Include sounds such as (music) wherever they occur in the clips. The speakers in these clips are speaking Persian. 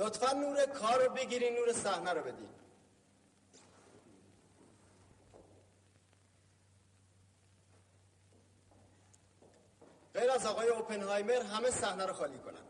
لطفا نور کار رو بگیرین نور صحنه رو بدین غیر از آقای اوپنهایمر همه صحنه رو خالی کنن.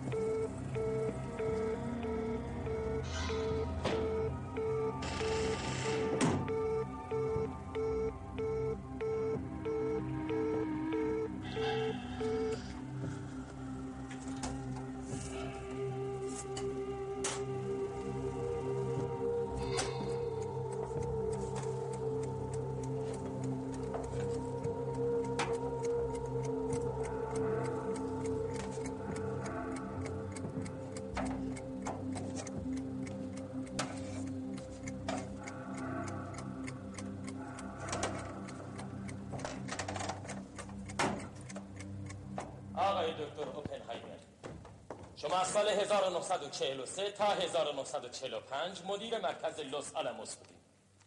از سال 1943 تا 1945 مدیر مرکز لس آلاموس بودید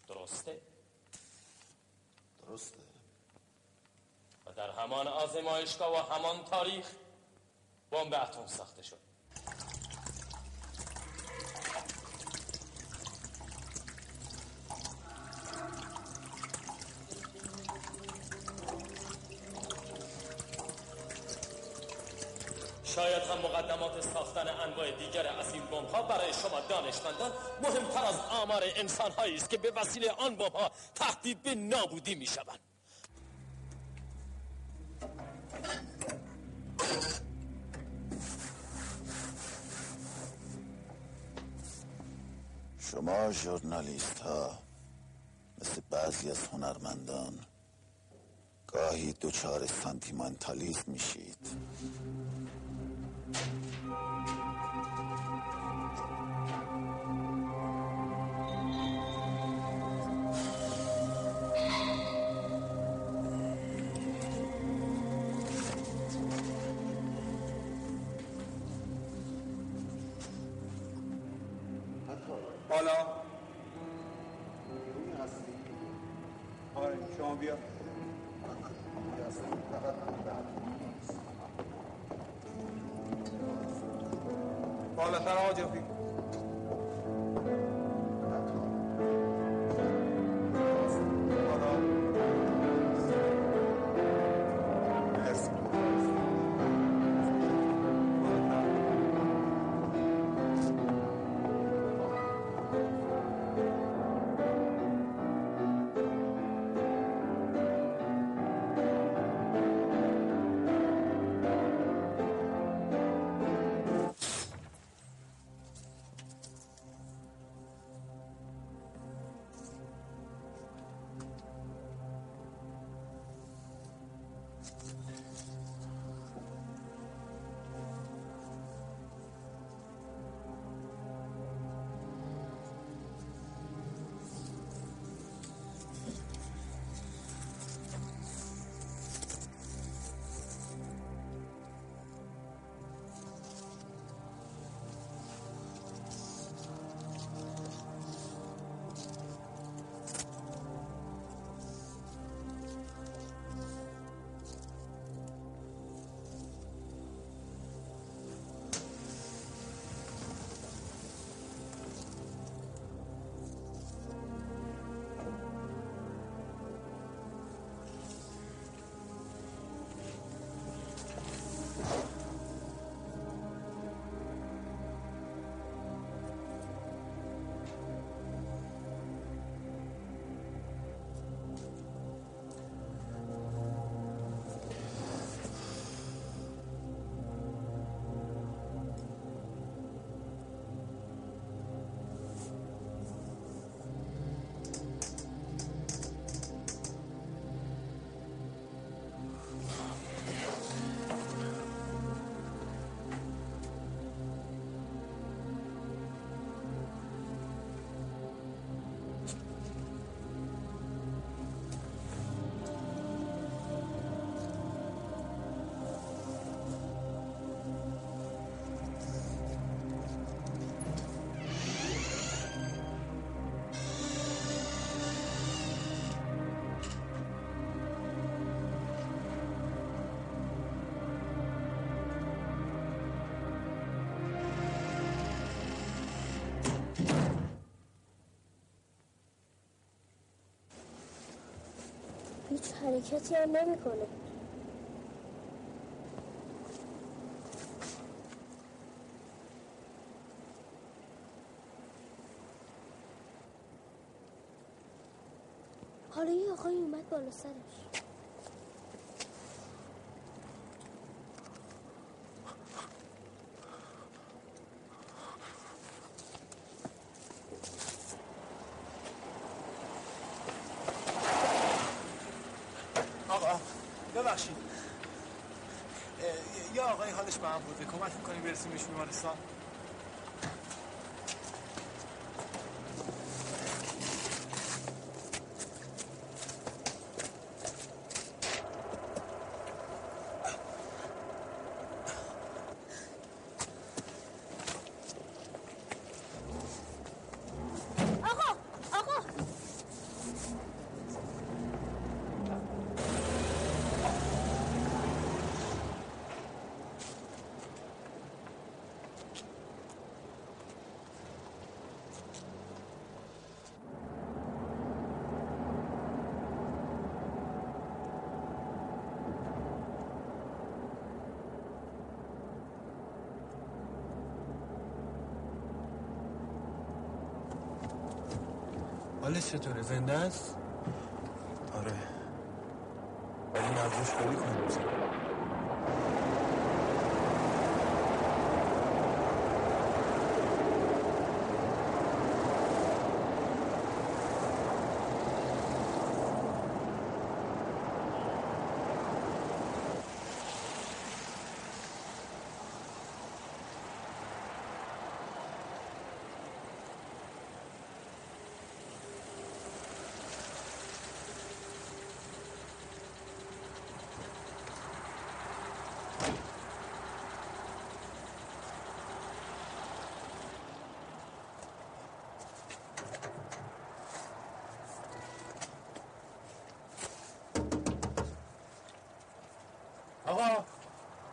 درسته؟ درسته. و در همان آزمایشگاه و همان تاریخ بمب اتم ساخته شد. دانشمندان مهمتر از آمار انسان است که به وسیله آن بمب ها تهدید به نابودی می شوند شما ژورنالیست ها مثل بعضی از هنرمندان گاهی دچار سانتیمانتالیسم میشید. حرکتی هم نمی‌کنه. حالا یه آقایی اومد بالا سرش آقا ببخشید اه، یه آقای حالش به هم بوده کمک می‌کنی برسیمش بیمارستان آقا آقا حالش چطوره؟ زنده است؟ آره. ولی نبضش خیلی کنه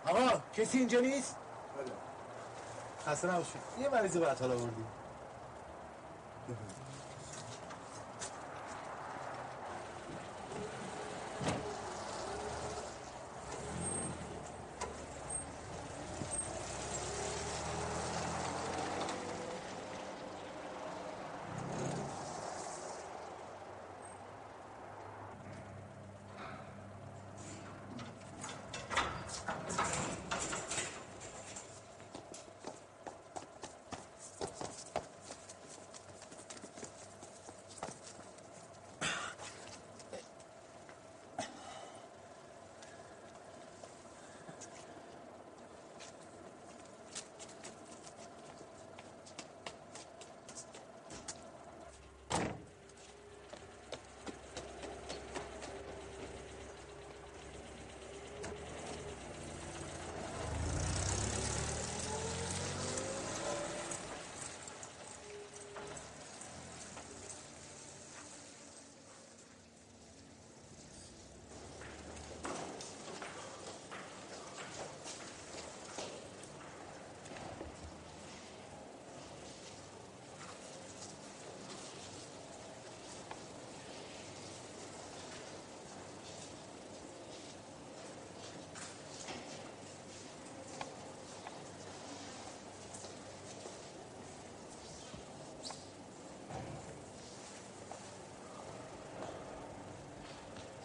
آقا کسی اینجا نیست؟ خسته نباشید. یه مریض به حال آوردیم.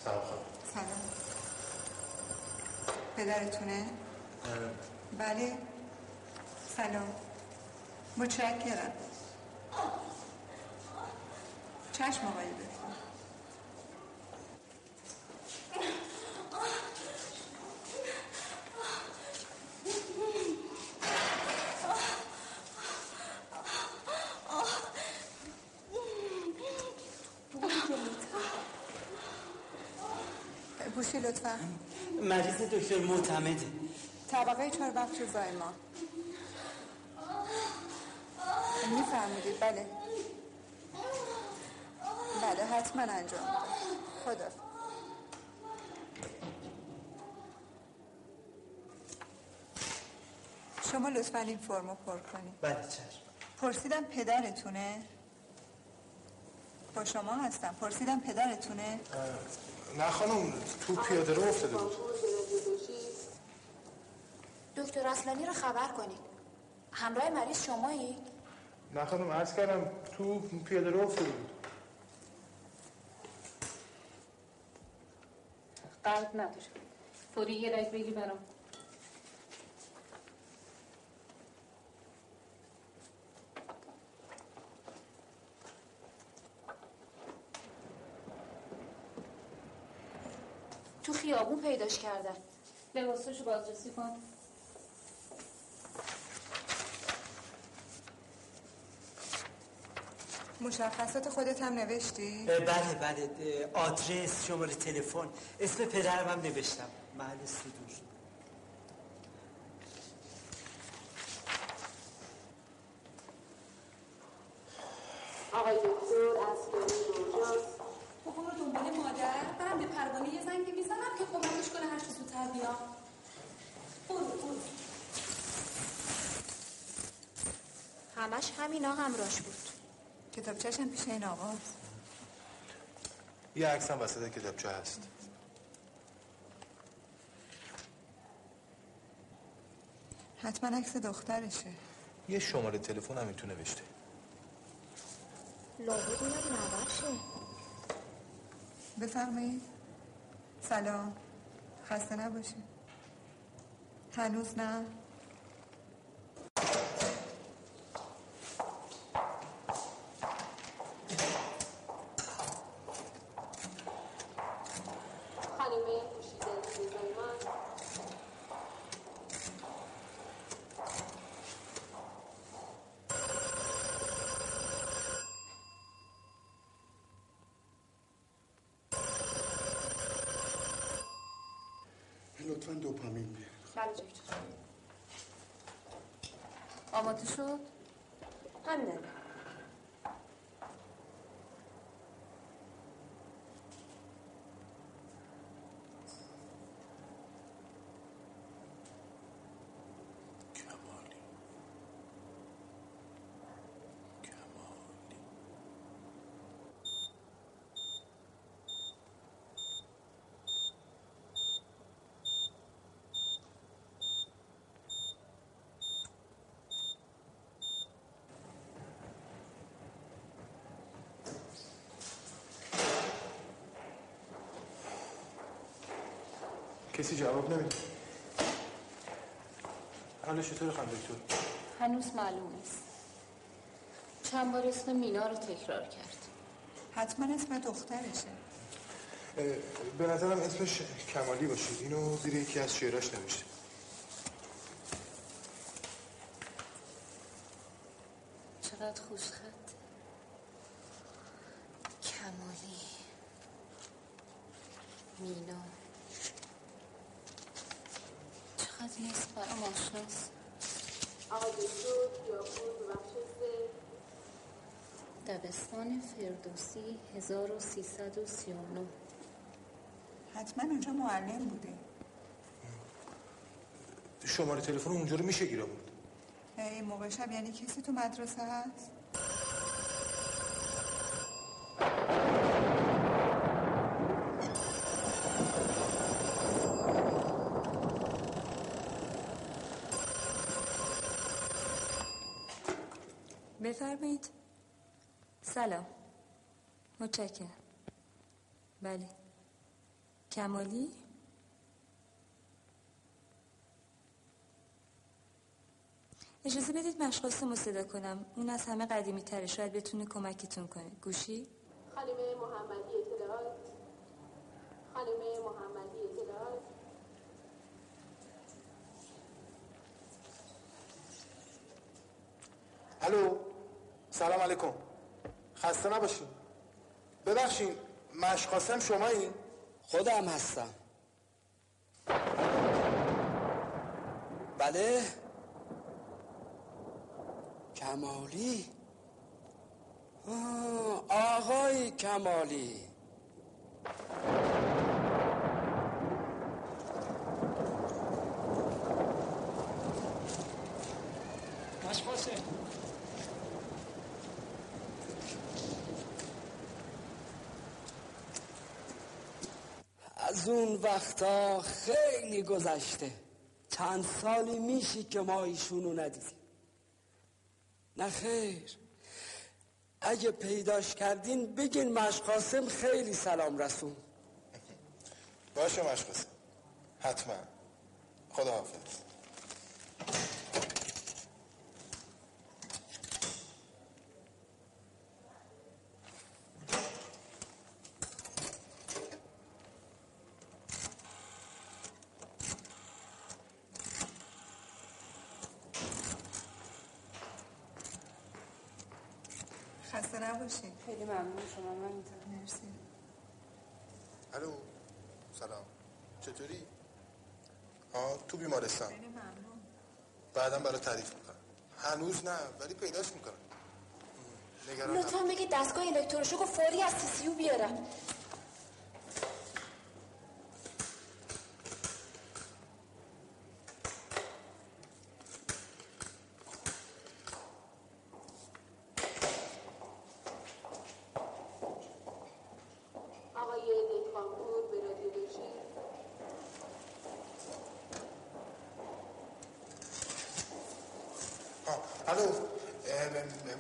سلام پدرتونه؟ بله. سلام. متشکرم. چشم آقای دکتر گوشی لطفا مریض دکتر معتمده. طبقه چهار بخش زایمان میفرمودید بله. بله حتما انجام. میدم خدا. شما لطفا این فرمو پر کنید. بله چشم. پرسیدم پدرتونه؟ با شما هستم. پرسیدم پدرتونه؟ نه خانم تو پیاده رو افتاده بود. اصلانی رو خبر کنید. همراه مریض شمایی؟ نه خانم عرض کردم تو پیاده رو افتاده بود قلب نداره فوری یه رگ بگی برام. تو خیابون پیداش کردن. لباساشو بازرسی کن. مشخصات خودت هم نوشتی؟ بله بله آدرس شماره تلفن. اسم پدرم هم نوشتم. محل صدور. آقای دکتر اسکری روژاس خب برو دنبال مادر. برم به پروانه یه زنگ می‌زنم که کمکش کنه هر زودتر بیام. برو برو. همش همینا همراش بود. کتابچه‌ش هم پیش این آقاست یه عکس هم وسط کتابچه هست. حتما عکس دخترشه. یه شماره تلفن هم تو نوشته لابد اینم نبرشه بفرمایید. سلام. خسته نباشید. هنوز نه؟ آماده شد همینه کسی جواب نمیده. حالش چطور خانم دکتر؟ هنوز معلوم نیست. چند بار اسم مینا رو تکرار کرد. حتما اسم دخترشه. به نظرم اسمش کمالی باشه. اینو زیر یکی از شعراش نوشته چقدر خوشخط کمالی مینا چقدر این اسم برام آشناست آقای دکتر خیابون بخش سه دبستان فردوسی 1339 حتما اونجا معلم بوده. شماره تلفن اونجا رو میشه گیر آورد این موقع شب یعنی کسی تو مدرسه هست؟ بفرمایید. سلام. متشکرم. بله. کمالی؟ اجازه بدید مشخاص رو صدا کنم. اون از همه قدیمی تره شاید بتونه کمکتون کنه. گوشی؟ خانمه محمدی اطلاعات. خانمه محمدی اطلاعات. الو سلام علیکم. خسته نباشین. ببخشین مشقاسم شما این خودم هستم. بله. کمالی. آقای کمالی. مشقاسه اون وقتا خیلی گذشته. چند سالی میشی که ما ایشونو ندیدیم. نه خیر. اگه پیداش کردین بگین مشقاسم خیلی سلام رسون باشه مشقاسم حتما. خدا حافظ خسته نباشید خیلی ممنون شما من مرسی الو سلام چطوری؟ آه تو بیمارستان. بعدم برای تعریف می‌کنم. هنوز نه ولی پیداش می‌کنم. لطفا بگید دستگاه الکتروشوک و فوری از سی سی بیارم آقای دهقانپور به رادیولوژی آه، الو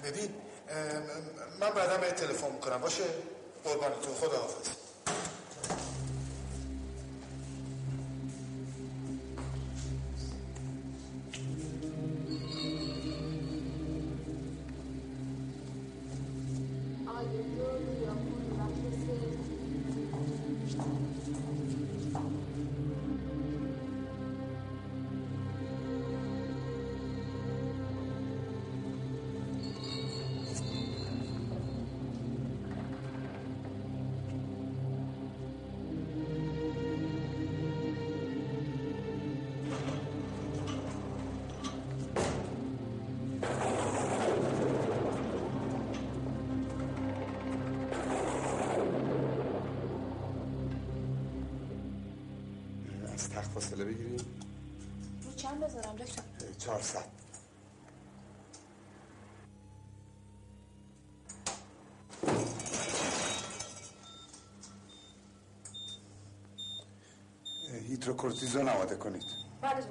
ببین من بعدا بهت تلفن می‌کنم باشه؟ قربان تو خدا حافظ هیدروکورتیزون آماده کنید. بله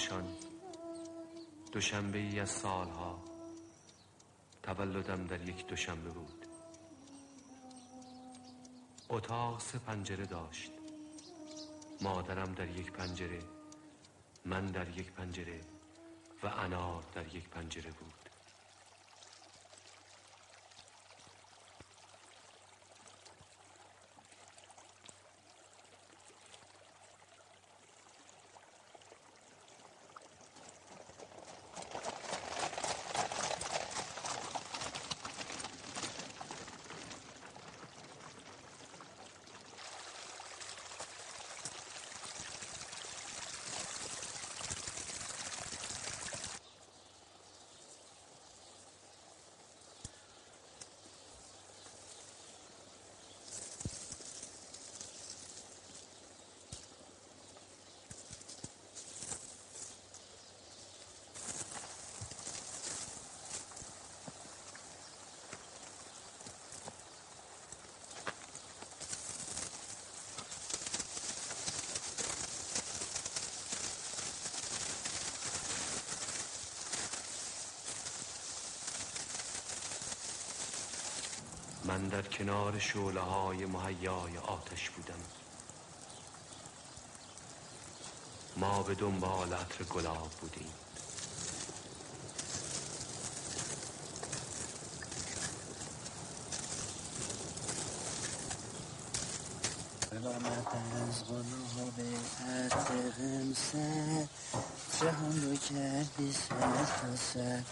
کاشان دوشنبه ای از سالها تولدم در یک دوشنبه بود. اتاق سه پنجره داشت. مادرم در یک پنجره من در یک پنجره و انار در یک پنجره بود. من در کنار شعله های مهیای آتش بودم. ما به دنبال عطر گلاب بودیم. آمد از به عطر غمسه جهان رو کردی سر تا سر.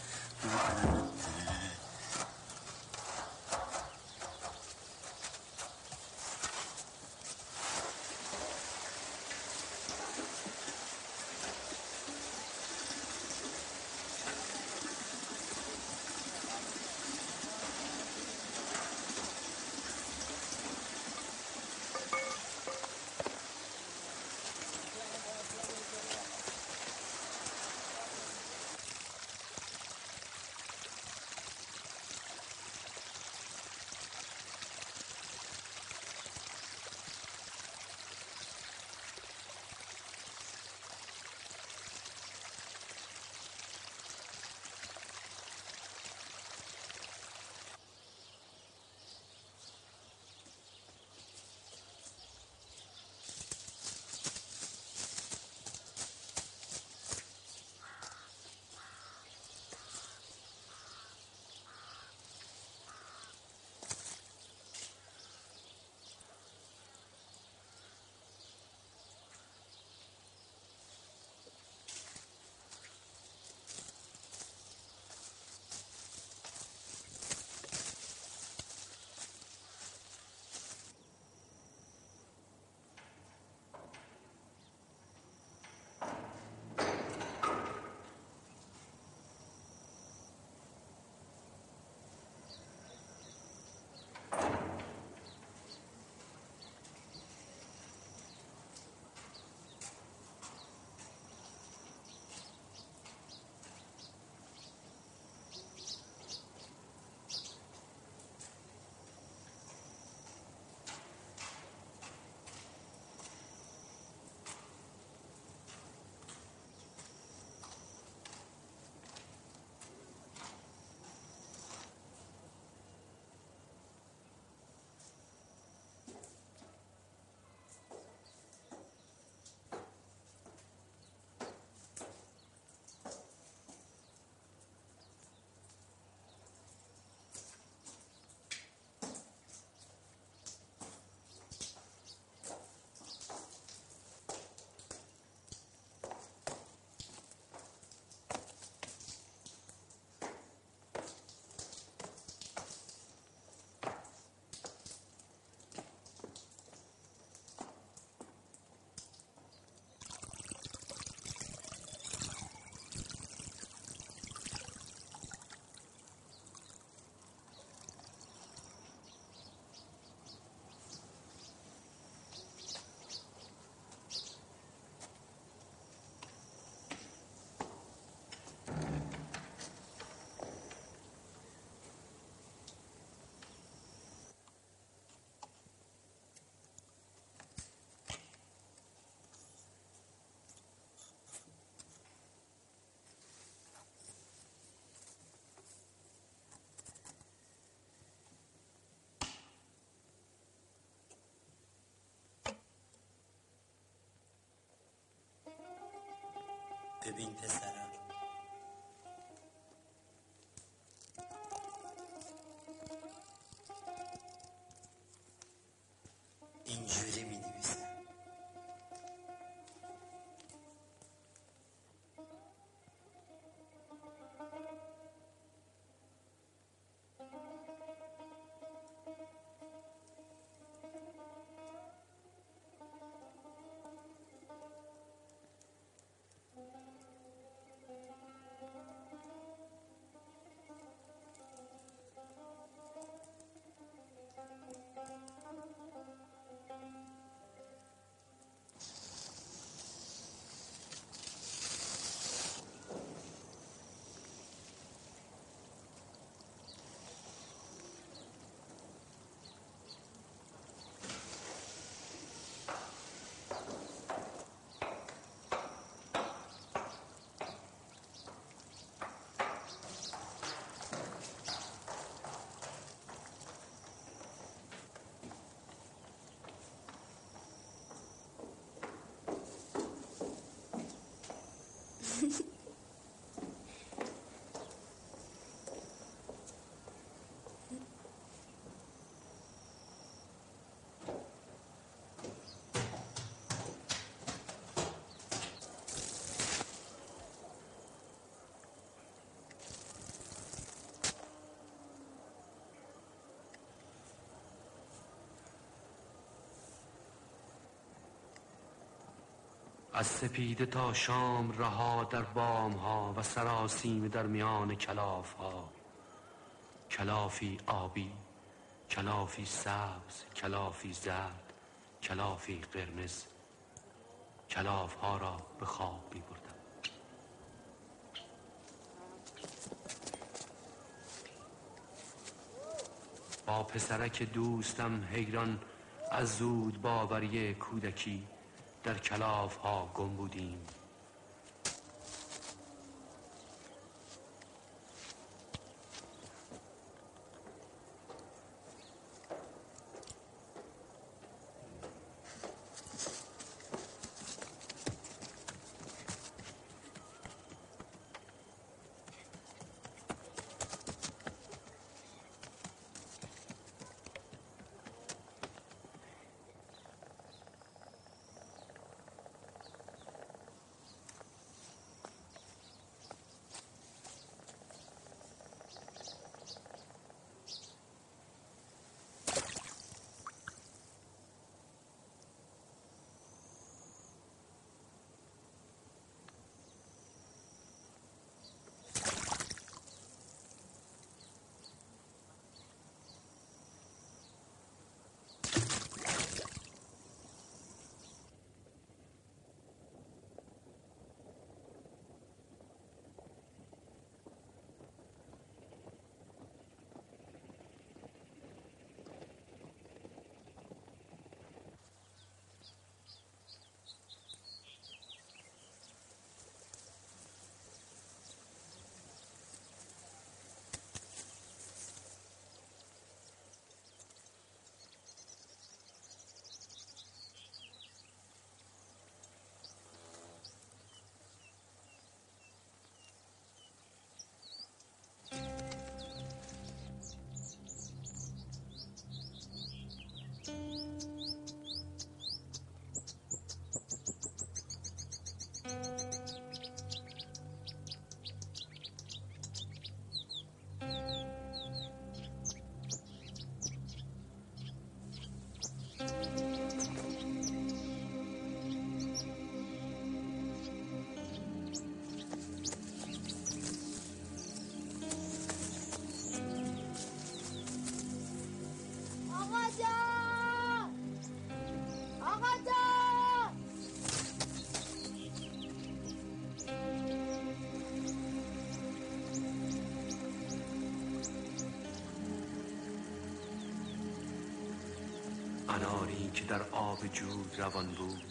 ببین پسرم اینجوری می از سپیده تا شام رها در بام ها و سراسیم در میان کلاف ها کلافی آبی کلافی سبز کلافی زرد کلافی قرمز. کلاف ها را به خواب می بردم با پسرک دوستم حیران از زود باوری کودکی در کلاف ها گم بودیم. اناری که در آب جود روان بود.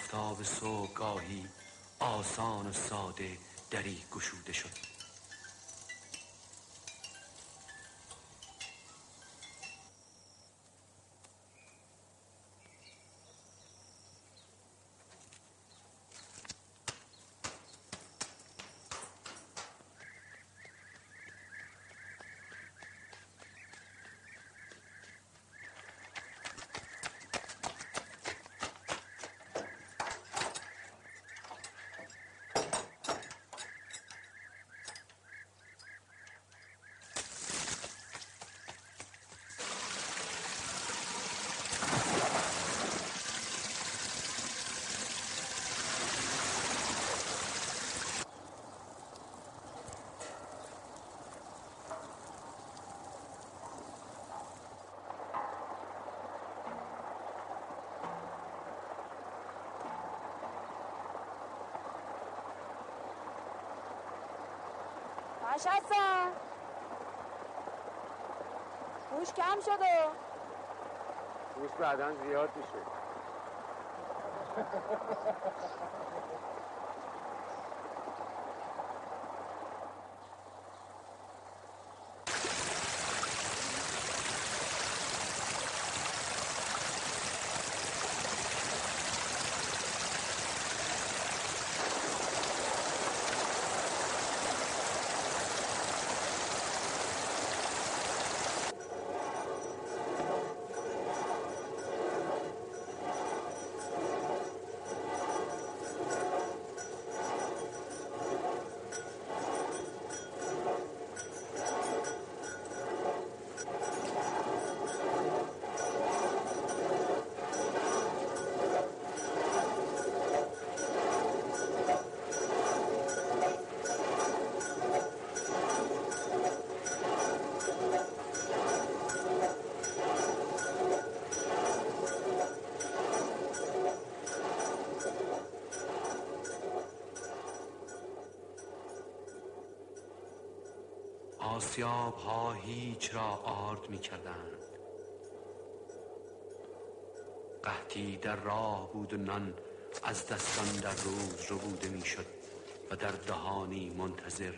آفتاب صبحگاهی آسان و ساده دری گشوده شد. باش هستم گوش کم شده گوش بعدا زیاد میشه. (laughs) آسیاب ها هیچ را آرد می کردند قحطی در راه بود و نان از دستان در روز رو بوده می شد و در دهانی منتظر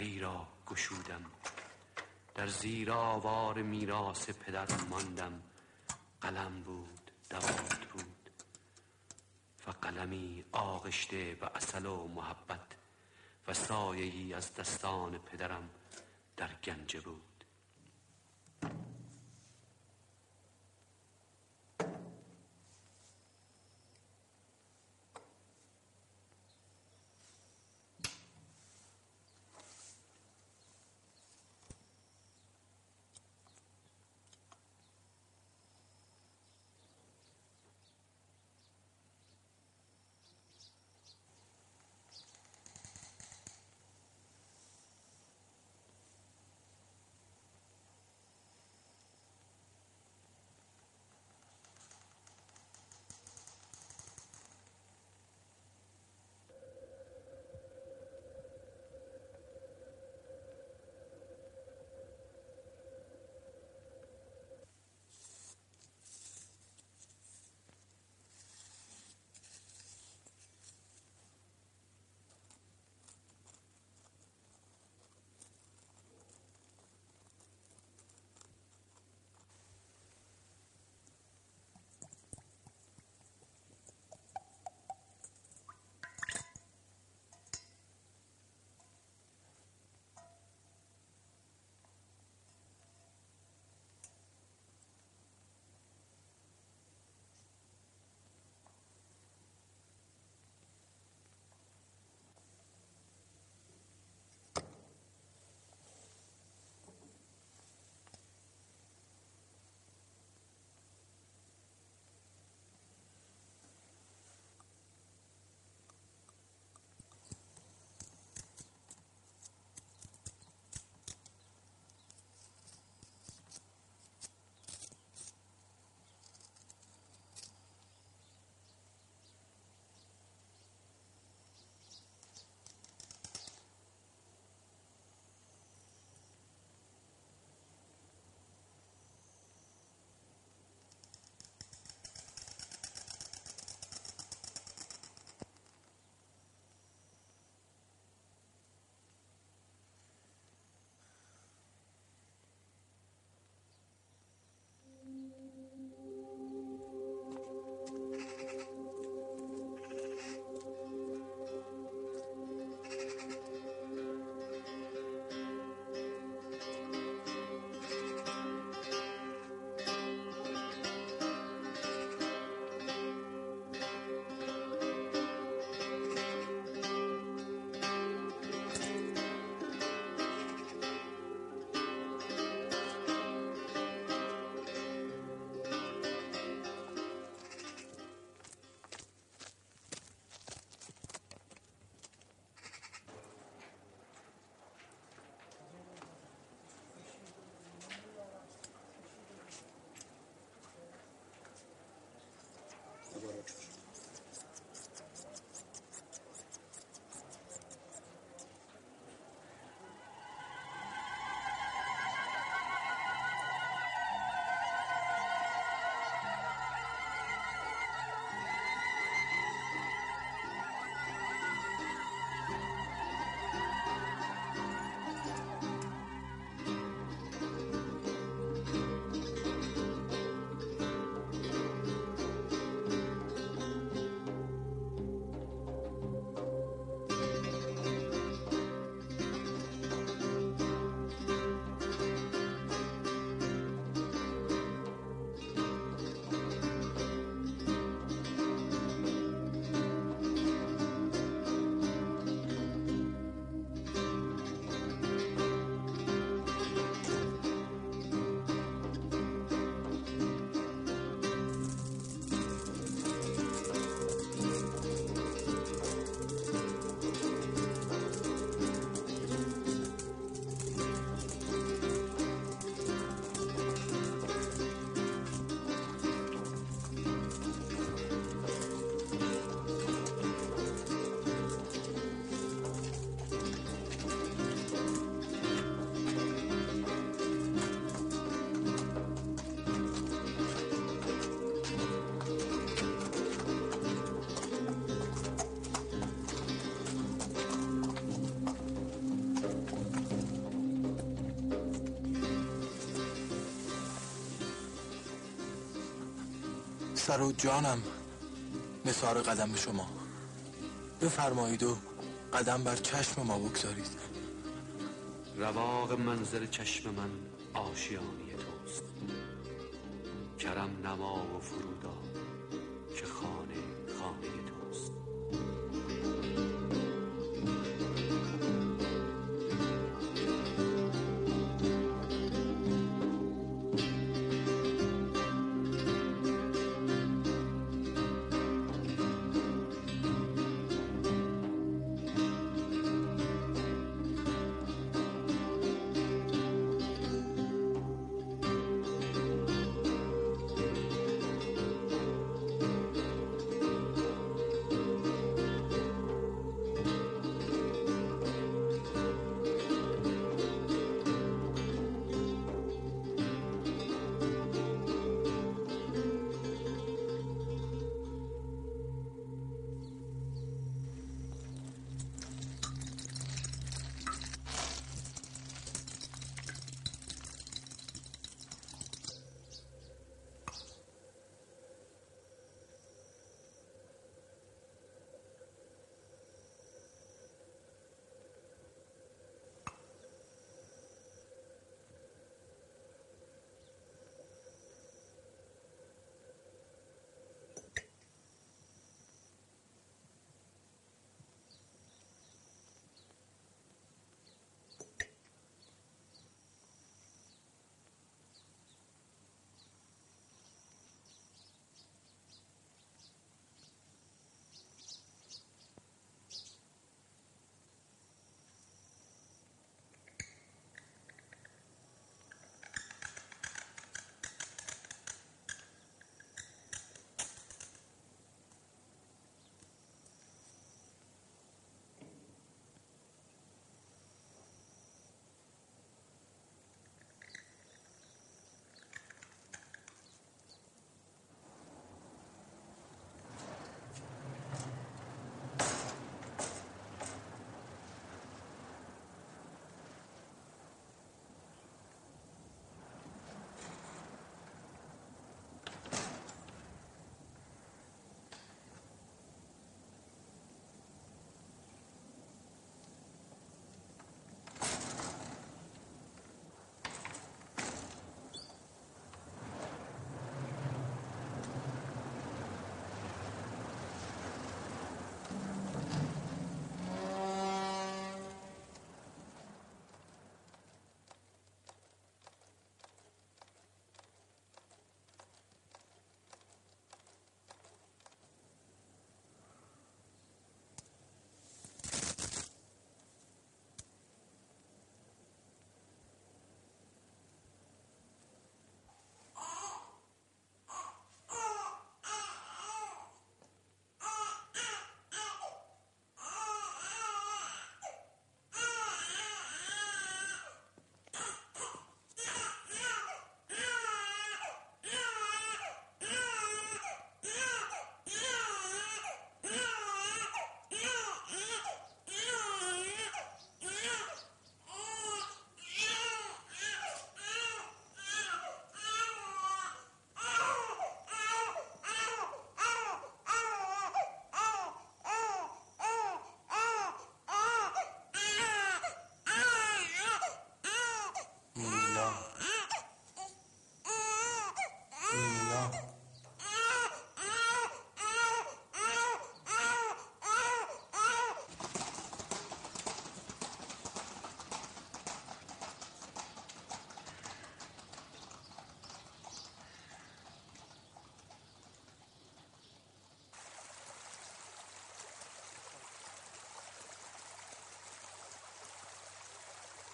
دری را گشودم. در زیر آوار میراث پدر ماندم. قلم بود دوات بود. و قلمی آغشته به اصل و محبت و سایه‌ای از دستان پدرم در گنجه بود. سر و جانم. نثار قدم شما. بفرمایید و قدم بر چشم ما بگذارید. رواق منظر چشم من آشیانی توست. کرم نما و فرودا که خانه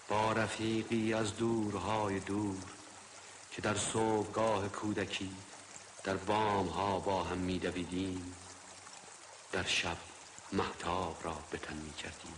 با رفیقی از دورهای دور که در صبحگاه کودکی در بام ها با هم می دویدیم در شب محتاب را به تن می کردیم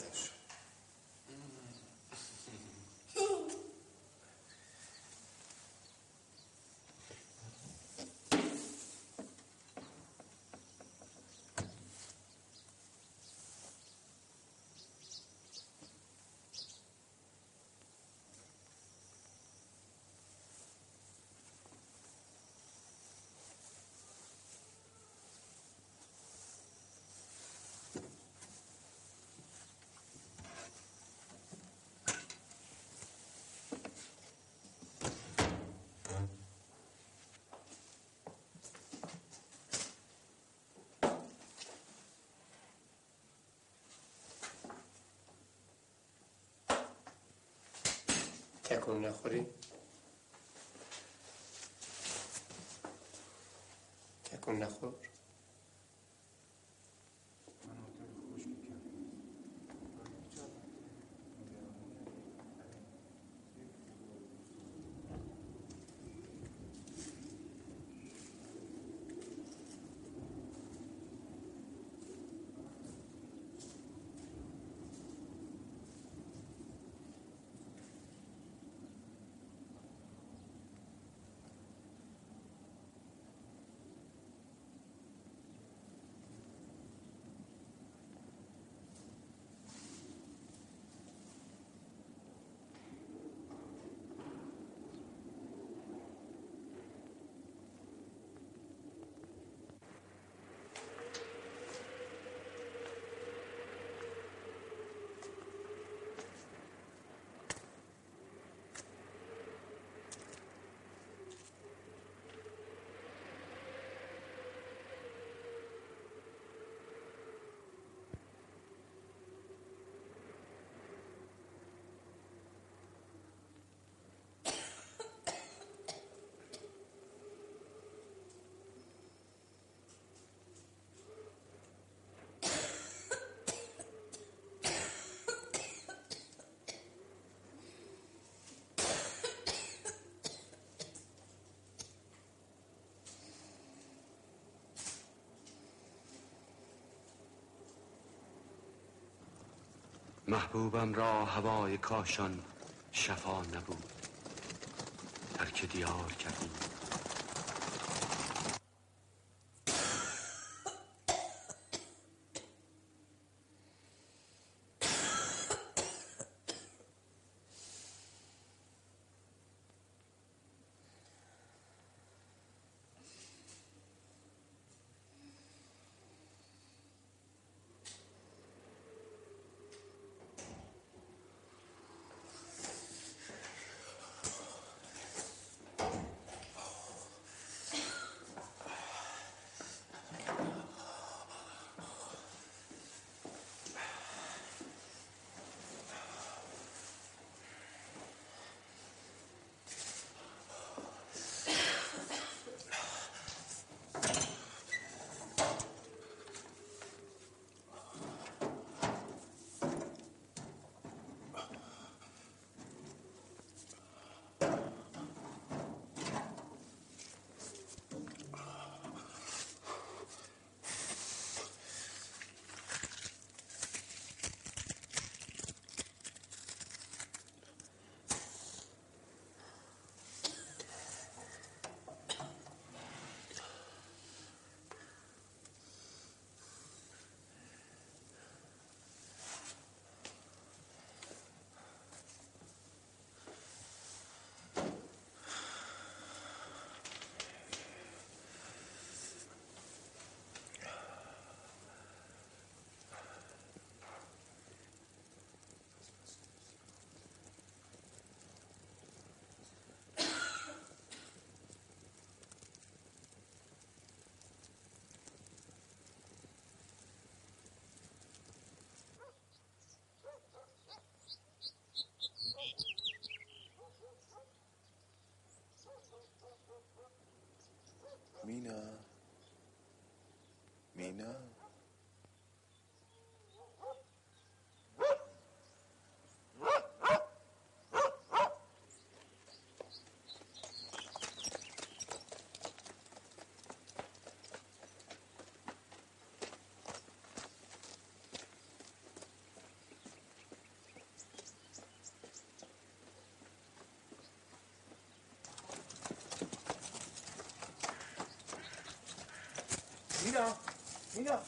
gracias. تکون نخوری تکون نخور محبوبم را هوای کاشان شفا نبود ترک دیار کردیم. مینا مینا مینا مینا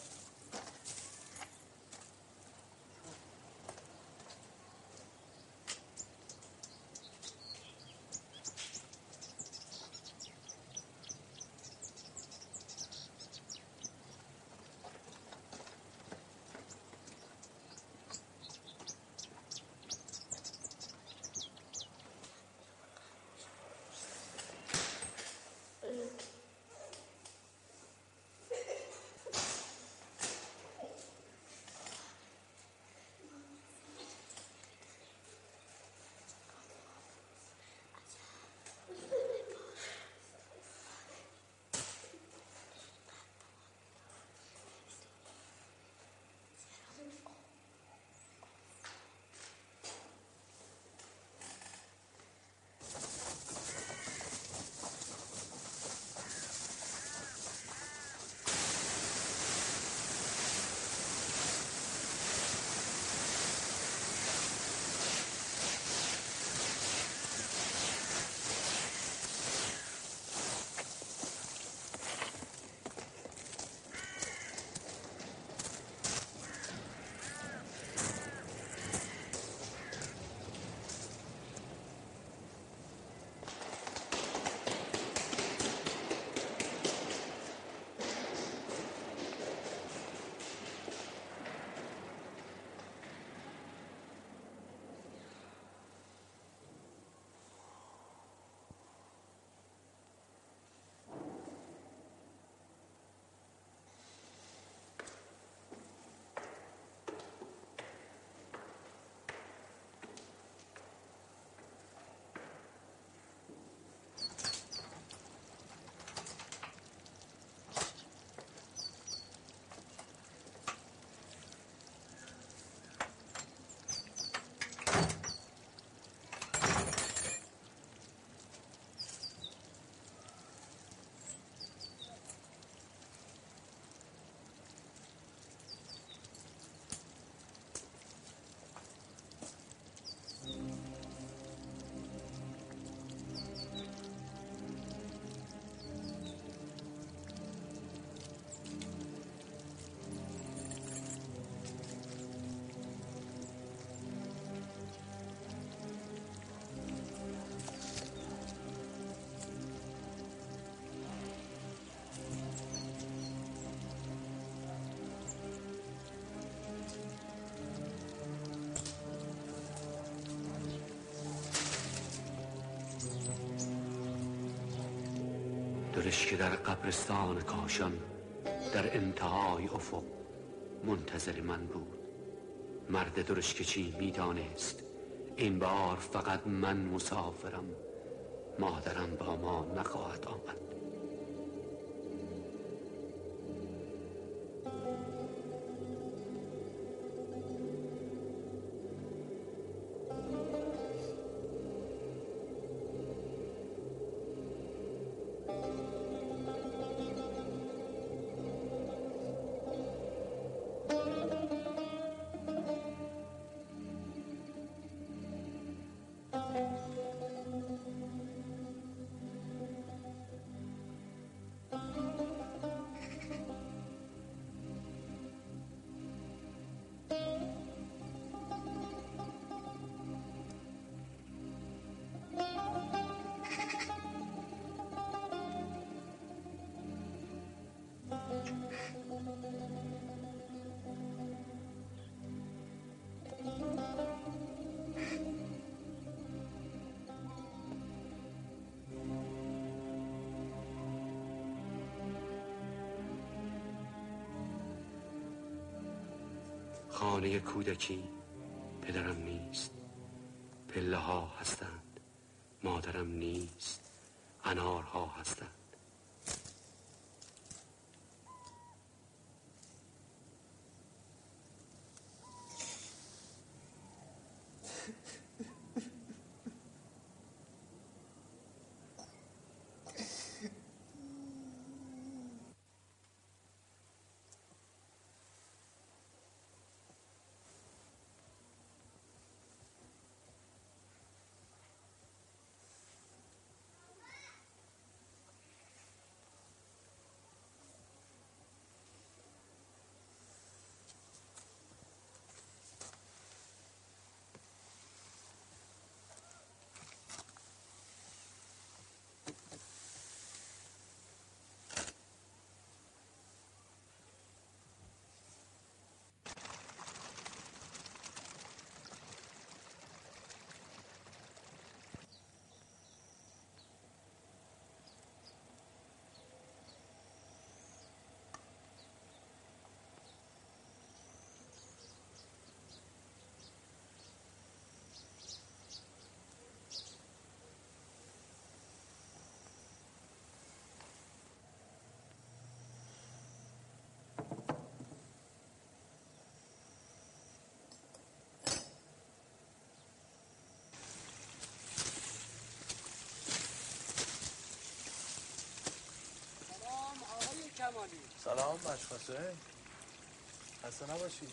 که در قبرستان کاشان در انتهای افق منتظر من بود. مرد درشکچی می‌دانست این بار فقط من مسافرم مادرم با ما نخواهد آمد. خانه کودکی پدرم نیست. پله ها هستند مادرم نیست. انارها هستند سلام مشخصه خسته نباشی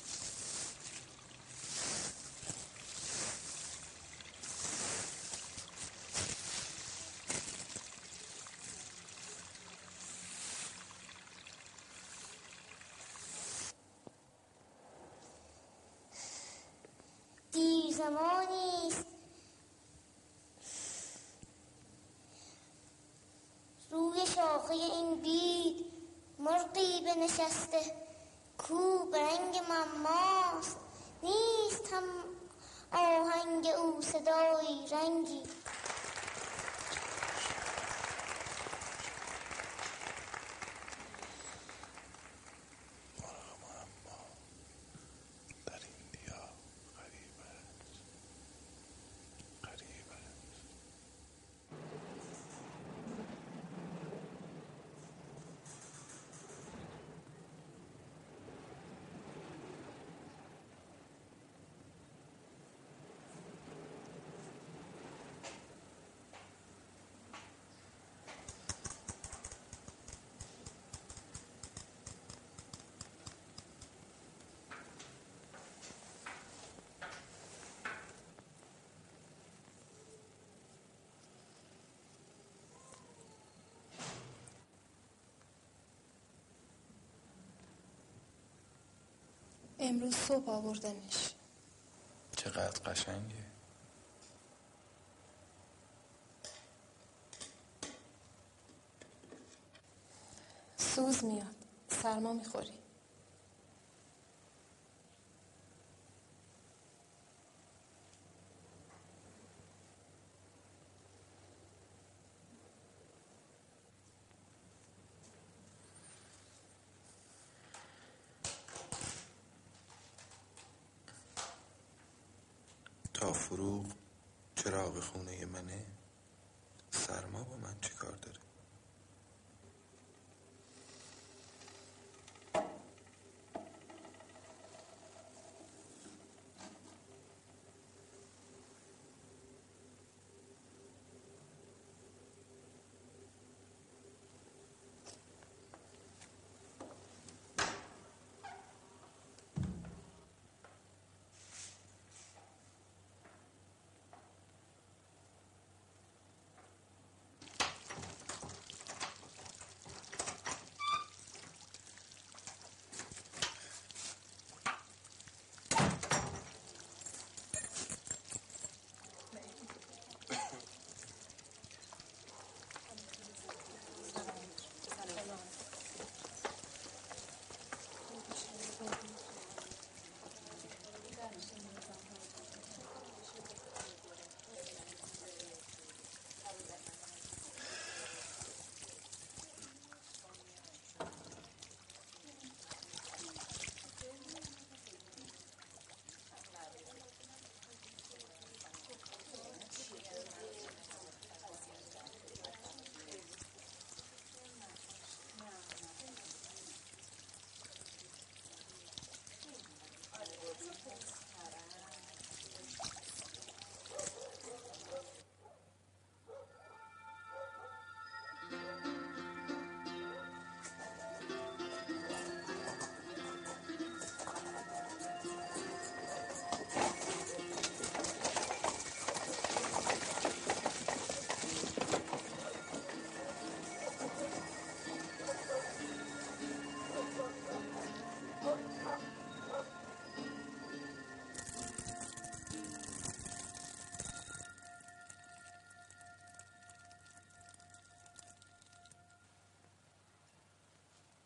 امروز صبح آوردنش. چقدر قشنگه. سوز میاد. سرما می‌خوری. چراغ خونه منه؟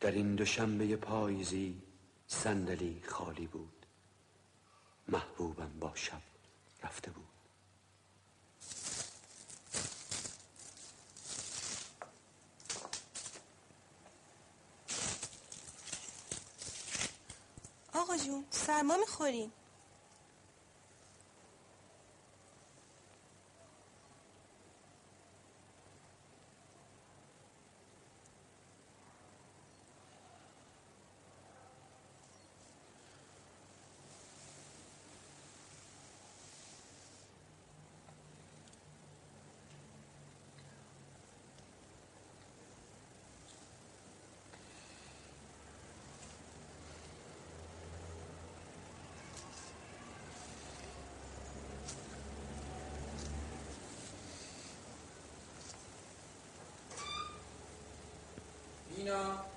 در این دوشنبه پاییزی صندلی خالی بود. محبوبم با شب رفته بود. آقا جون سرما می‌خوریم. مینا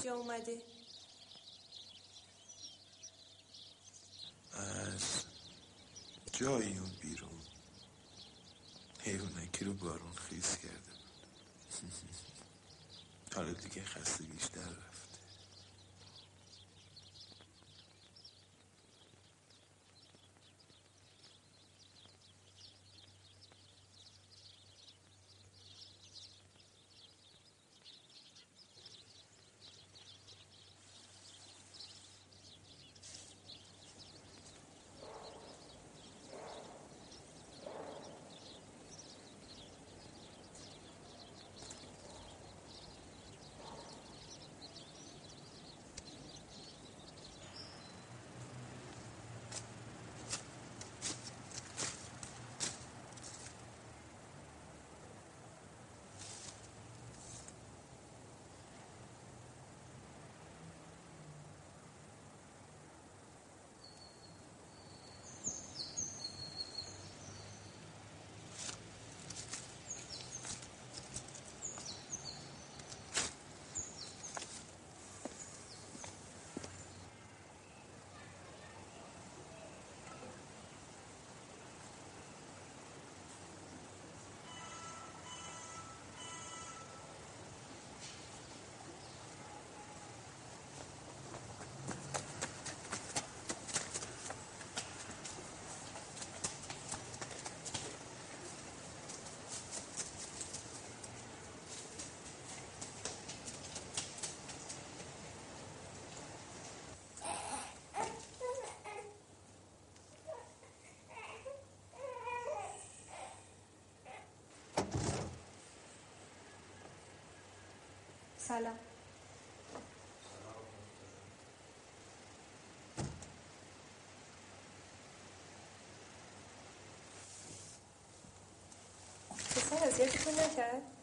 کجا اومده. از جایی اون بیرون. حیوانکی رو بارون خیز کرده بود. (laughs) حالا دیگه خستگیش در رفته سلام. پسر اذیتتون نکرد؟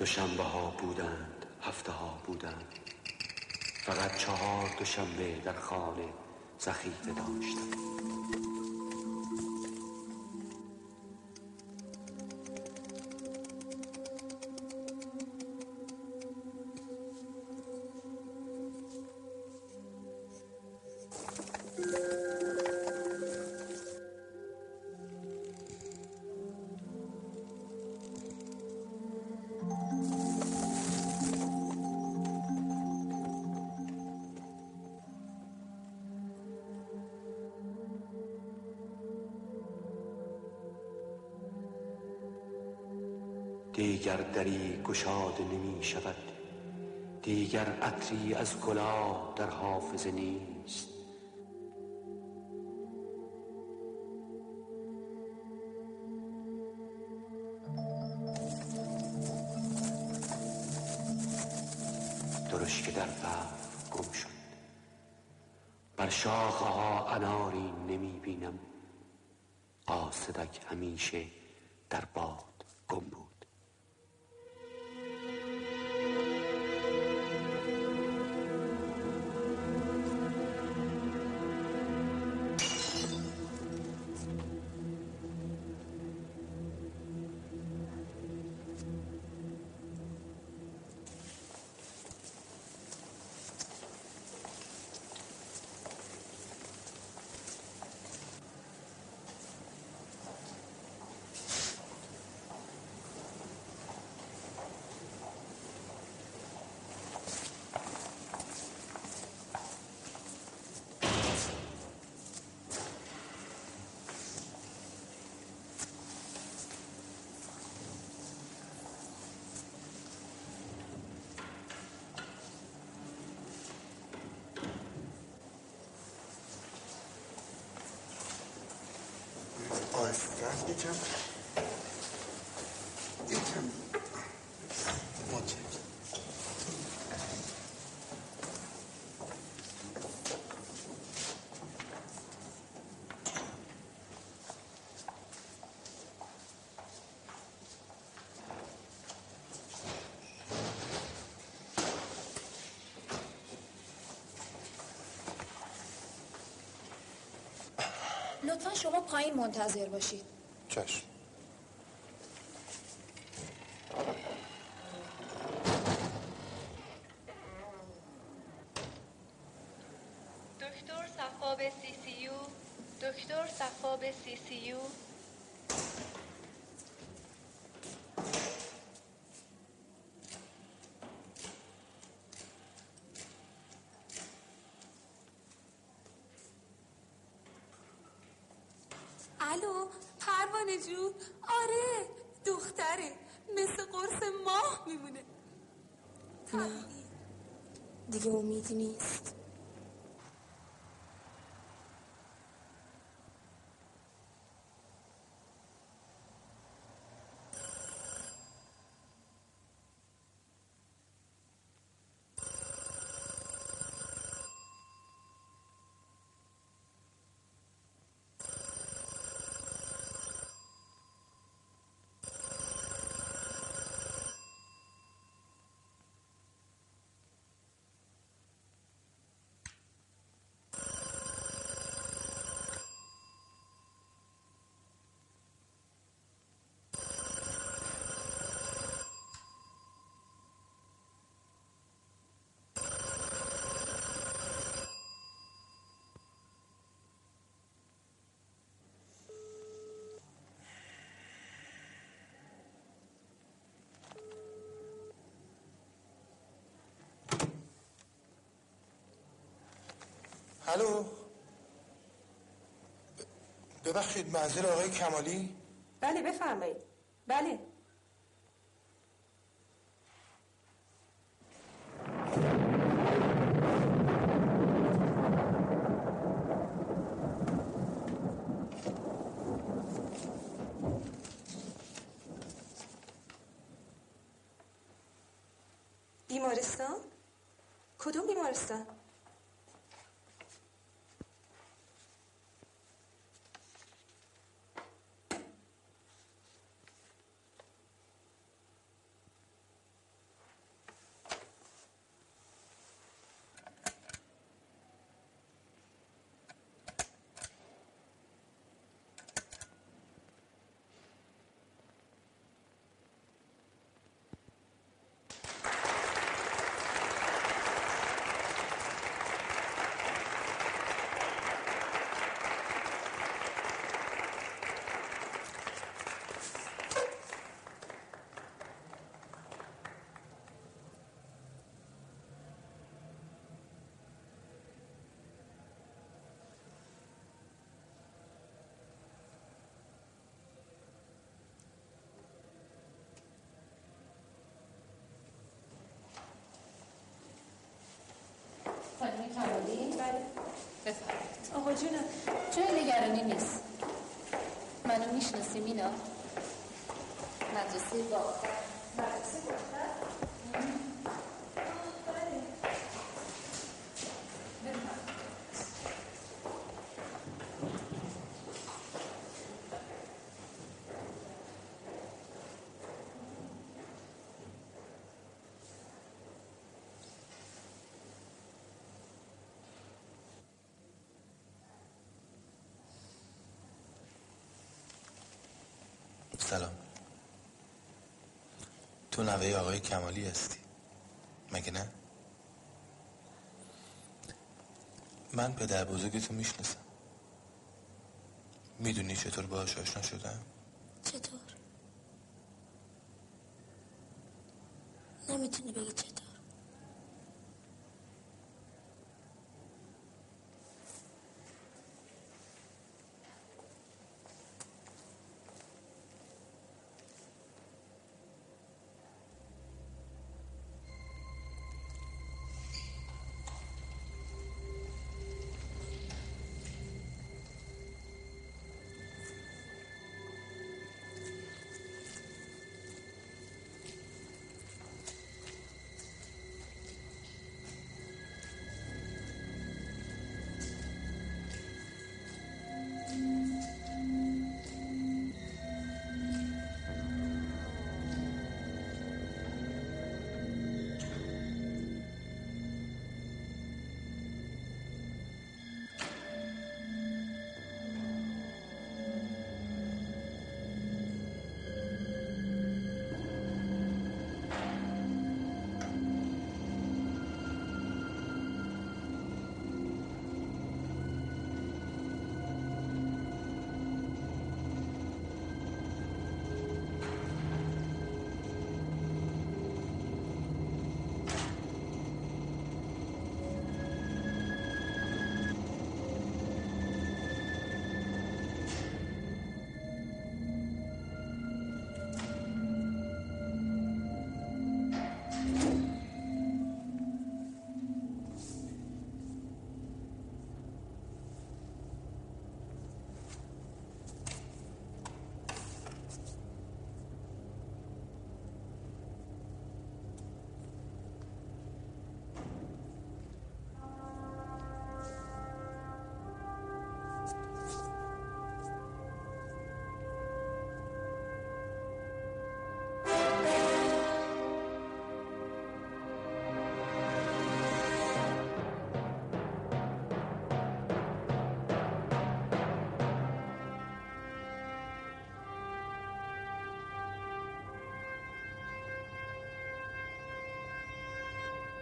دوشنبه ها بودند هفته ها بودند. فقط چهار دوشنبه در خانه ذخیره داشتم. دری گشاده نمی شود. دیگر عطری از گلاب در حافظه نیست. یکم یکم لطفا شما پایین منتظر باشید. چشم. دکتر صفاب سی سی یو دکتر صفاب سی سی یو الو پروانه جون. آره دختره. مثل قرص ماه میمونه. نه دیگه امیدی نیست. الو ببخشید منزل آقای کمالی بله بفرمایید بله بیمارستان؟ کدوم بیمارستان؟ می‌کنی؟ بله. بفرمید آقا جونم. جای نگرانی نیست. منو می‌شناسی مینا مدرسه با آخر. سلام تو نوه آقای کمالی هستی مگه نه؟ من پدر بزرگتو می‌شناسم می‌دونی چطور باهاش آشنا شدم؟